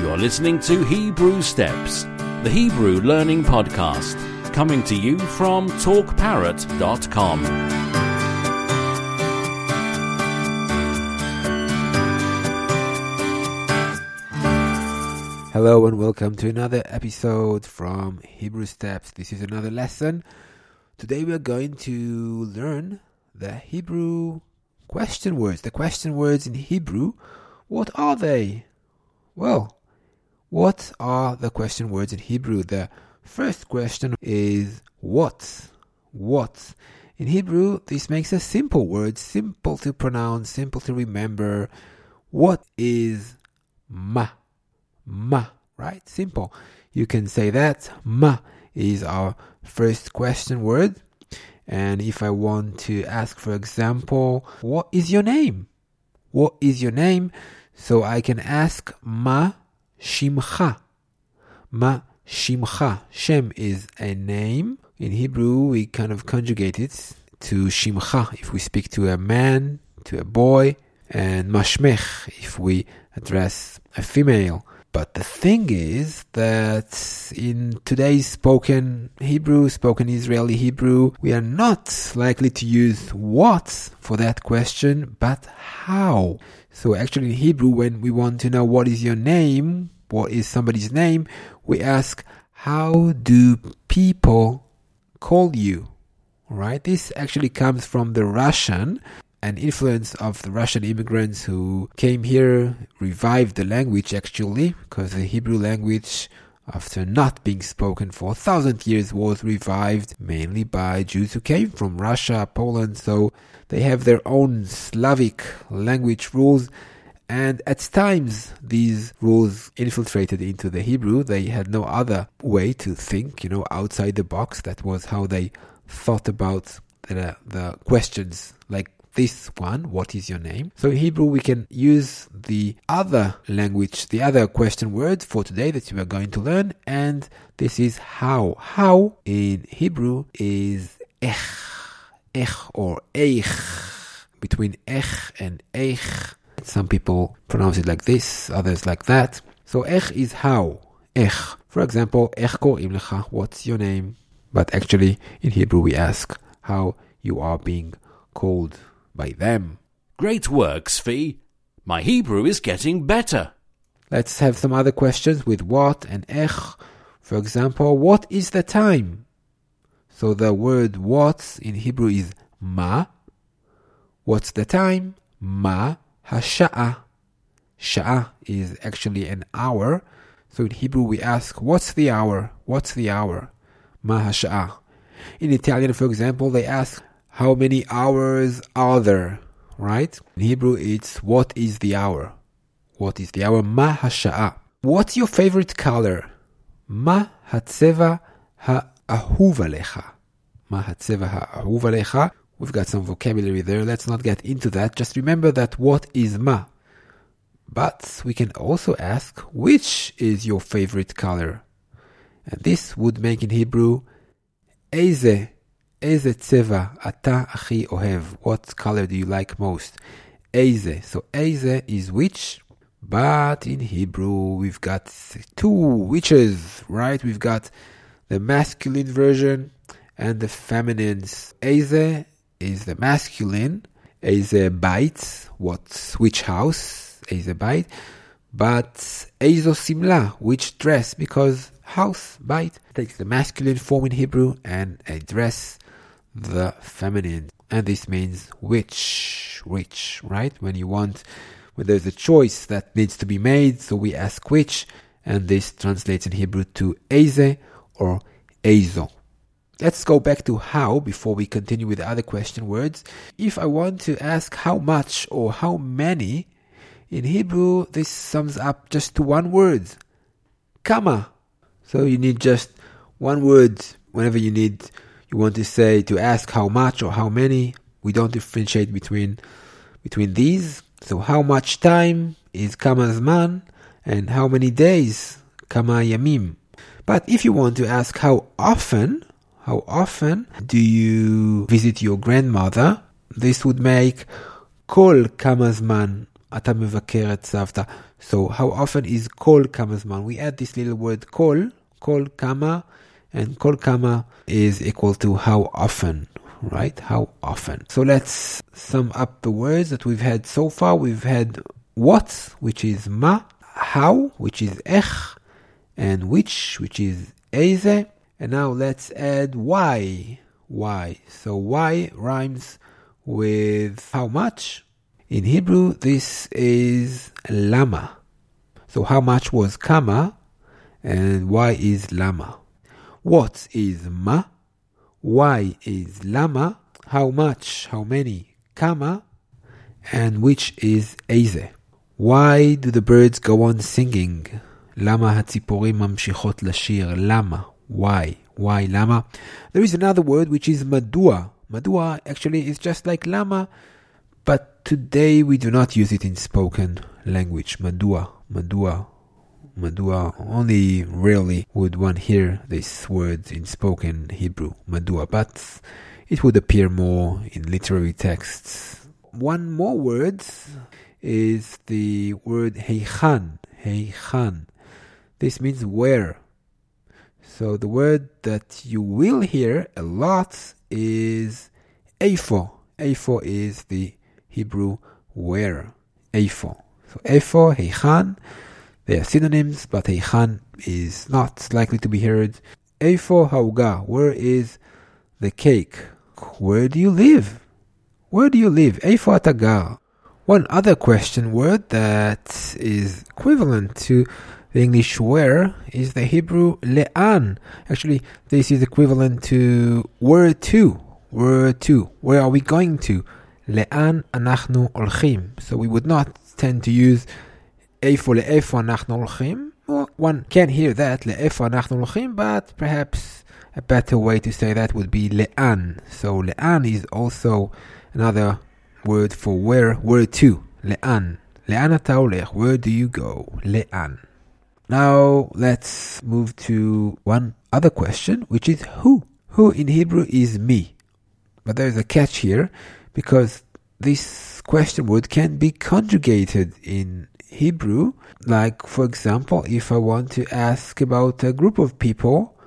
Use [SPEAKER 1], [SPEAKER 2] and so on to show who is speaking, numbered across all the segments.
[SPEAKER 1] You're listening to Hebrew Steps, the Hebrew learning podcast, coming to you from TalkParrot.com.
[SPEAKER 2] Hello and welcome to another episode from Hebrew Steps. This is another lesson. Today we are going to learn the Hebrew question words. The question words in Hebrew, what are they? Well, what are the question words in Hebrew? The first question is what? What? In Hebrew, this makes a simple word, simple to pronounce, simple to remember. What is ma? Ma, right? Simple. You can say that. Ma is our first question word. And if I want to ask, for example, what is your name? What is your name? So I can ask Ma Shimcha. Ma Shimcha. Shem is a name. In Hebrew, we kind of conjugate it to Shimcha if we speak to a man, to a boy, and Mashmech if we address a female. But the thing is that in today's spoken Hebrew, spoken Israeli Hebrew, we are not likely to use what for that question, but how. So actually in Hebrew, when we want to know what is your name, what is somebody's name, we ask, how do people call you? Right? This actually comes from the Russian an influence of the Russian immigrants who came here, revived the language actually, because the Hebrew language, after not being spoken for a thousand years, was revived mainly by Jews who came from Russia, Poland, so they have their own Slavic language rules. And at times, these rules infiltrated into the Hebrew. They had no other way to think, you know, outside the box. That was how they thought about the, the questions like this one, what is your name? So in Hebrew, we can use the other language, the other question word for today that we are going to learn, and this is how. How in Hebrew is ech, ech or eich, between ech and eich. Some people pronounce it like this, others like that. So ech is how. Ech. For example, ech korim lecha, what's your name? But actually, in Hebrew, we ask how you are being called by them.
[SPEAKER 1] Great work, Svi. My Hebrew is getting better.
[SPEAKER 2] Let's have some other questions with what and ech. For example, what is the time? So the word what in Hebrew is ma. What's the time? Ma hasha'a. Sha'a is actually an hour. So in Hebrew we ask, what's the hour? What's the hour? Ma hasha'a. In Italian, for example, they ask, how many hours are there? Right? In Hebrew, it's what is the hour? What is the hour? Ma hasha'a. What's your favorite color? Ma hatzeva ha'ahuv alecha. Ma hatzeva ha'ahuv alecha. We've got some vocabulary there. Let's not get into that. Just remember that what is ma. But we can also ask which is your favorite color. And this would make in Hebrew Eze איזה צבע אתה הכי אוהב? What color do you like most? איזה. So איזה is which, but in Hebrew we've got two whiches, right? We've got the masculine version and the feminine. איזה is the masculine. איזה bite, what, which house? איזה bite. But איזו שמלה, which dress? Because house, bite, takes the masculine form in Hebrew and a dress the feminine. And this means which, which, right? When you want, when there's a choice that needs to be made, so we ask which, and this translates in Hebrew to Eze or Ezo. Let's go back to how before we continue with the other question words. If I want to ask how much or how many, in Hebrew, this sums up just to one word. Kama. So you need just one word whenever you need you want to say to ask how much or how many. We don't differentiate between between these. So how much time is kama zman and how many days kama yamim. But if you want to ask how often, how often do you visit your grandmother? This would make kol kama zman אתה מבקר את סבתא. So how often is כל כמה זמן? We add this little word כל, כל כמה, and kolkama is equal to how often right? How often. So let's sum up the words that we've had so far. We've had what which is ma how which is ech and which which is eze. and now let's add why. Why. So why rhymes with how much? In hebrew this is lama. So how much was kama and why is lama? What is ma? Why is lama? How much, how many, kama, and which is eize. Why do the birds go on singing? למה הציפורים ממשיכות לשיר? למה? Why? Why? למה? There is another word which is מדוע. מדוע actually is just like lama, but today we do not use it in spoken language. מדוע, מדוע, מדוע. Only rarely would one hear this word in spoken Hebrew, מדוע, but it would appear more in literary texts. One more word is the word היכן, היכן. This means where. So the word that you will hear a lot is eifo. Eifo is the Hebrew where. Eifo. So eifo, heichan, they are synonyms, but heichan is not likely to be heard. Eifo hauga, where is the cake? Where do you live? Where do you live? Eifo atagar. One other question word that is equivalent to the English where is the Hebrew le'an. Actually, this is equivalent to where to. Where to. Where are we going to? Le'an anachnu olchim. So we would not tend to use eifo le'efo anachnu olchim. Well, one can hear that, le'efo anachnu olchim, but perhaps a better way to say that would be le'an. So le'an is also another word for where, where to. Le'an. Le'an אתה Where do you go? Le'an. Now let's move to one other question, which is who? Who in Hebrew is me? But there's a catch here because this question word can be conjugated in Hebrew. Like, for example, if I want to ask about a group of people,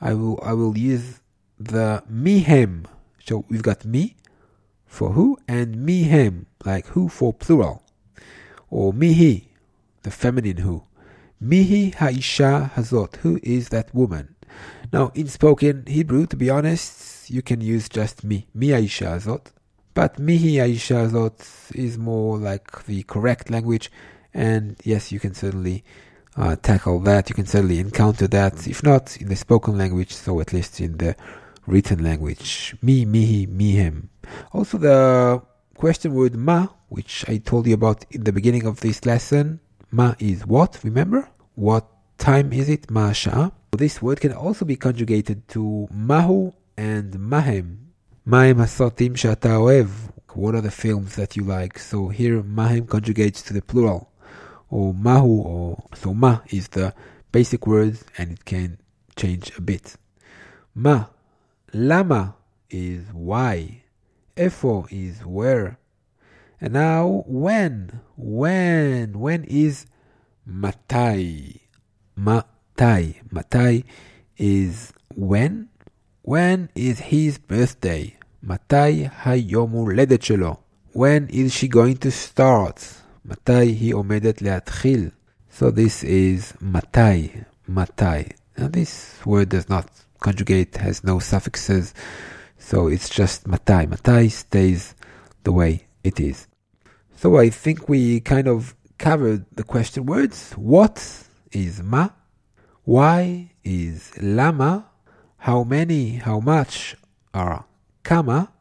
[SPEAKER 2] I will I will use the mihem. So we've got me for who and mihem, like who for plural, or mihi, the feminine who. Mihi Haisha Hazot. Who is that woman? Now, in spoken Hebrew, to be honest, you can use just mi, mi Haisha Hazot. But Mihi Haisha Hazot is more like the correct language. And yes, you can certainly uh, tackle that. You can certainly encounter that. If not in the spoken language, so at least in the written language. Mi, mihi, mihem. Also, the question word ma, which I told you about in the beginning of this lesson, Ma is what, remember? What time is it? Ma sha'a. This word can also be conjugated to mahu and mahem. Mahem Hasatim Shata What are the films that you like? So here Mahem conjugates to the plural. Or Mahu or so Ma is the basic word and it can change a bit. Ma Lama is why. Efo is where. And now when? When? When is matai? Matai. Matai is when When is his birthday? מתי היום הולדת שלו? When is she going to start? מתי היא עומדת להתחיל? So this is מתי, מתי. Now this word does not conjugate, has no suffixes, so it's just מתי. מתי stays the way it is. So I think we kind of covered the question words. What is ma? Why is lama? How many, how much are kama?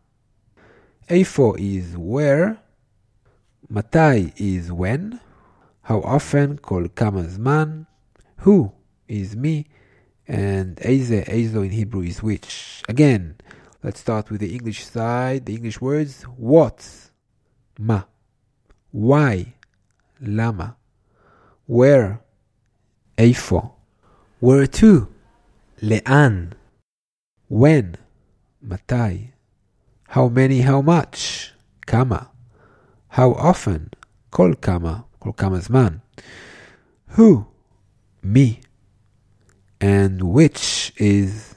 [SPEAKER 2] Eifo is where. Matai is when. How often kol kama zman. Who is me. And Eize, Eizo in Hebrew is which. Again, let's start with the English side, the English words. What? Ma. Why? Lama. Where? Eifo. Where to? Le'an When? Matai. How many, how much? Kama. How often? כל כמה, כל כמה זמן. Who, me, and which is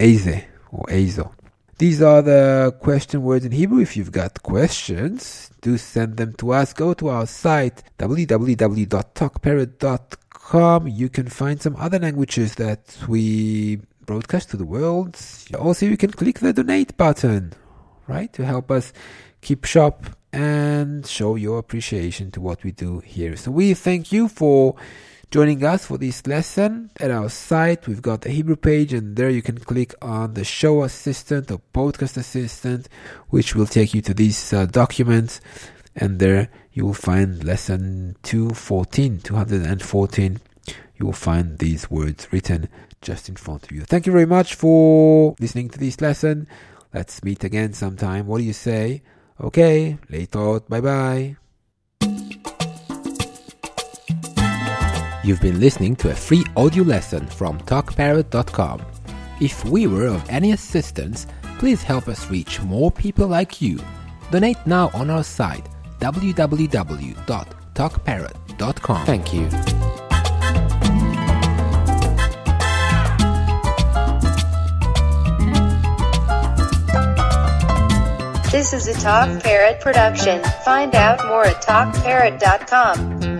[SPEAKER 2] איזה or איזו. These are the question words in Hebrew. If you've got questions, do send them to us. Go to our site www.talkparrot.com. You can find some other languages that we broadcast to the world. Also, you can click the donate button, right, to help us keep shop and show your appreciation to what we do here. So we thank you for joining us for this lesson at our site. We've got the Hebrew page, and there you can click on the Show Assistant or Podcast Assistant, which will take you to these uh, documents. And there you will find lesson 214, 214. You will find these words written just in front of you. Thank you very much for listening to this lesson. Let's meet again sometime. What do you say? Okay, later. Bye bye.
[SPEAKER 3] You've been listening to a free audio lesson from TalkParrot.com. If we were of any assistance, please help us reach more people like you. Donate now on our site www.talkparrot.com. Thank you.
[SPEAKER 4] This is a Talk Parrot production. Find out more at talkparrot.com.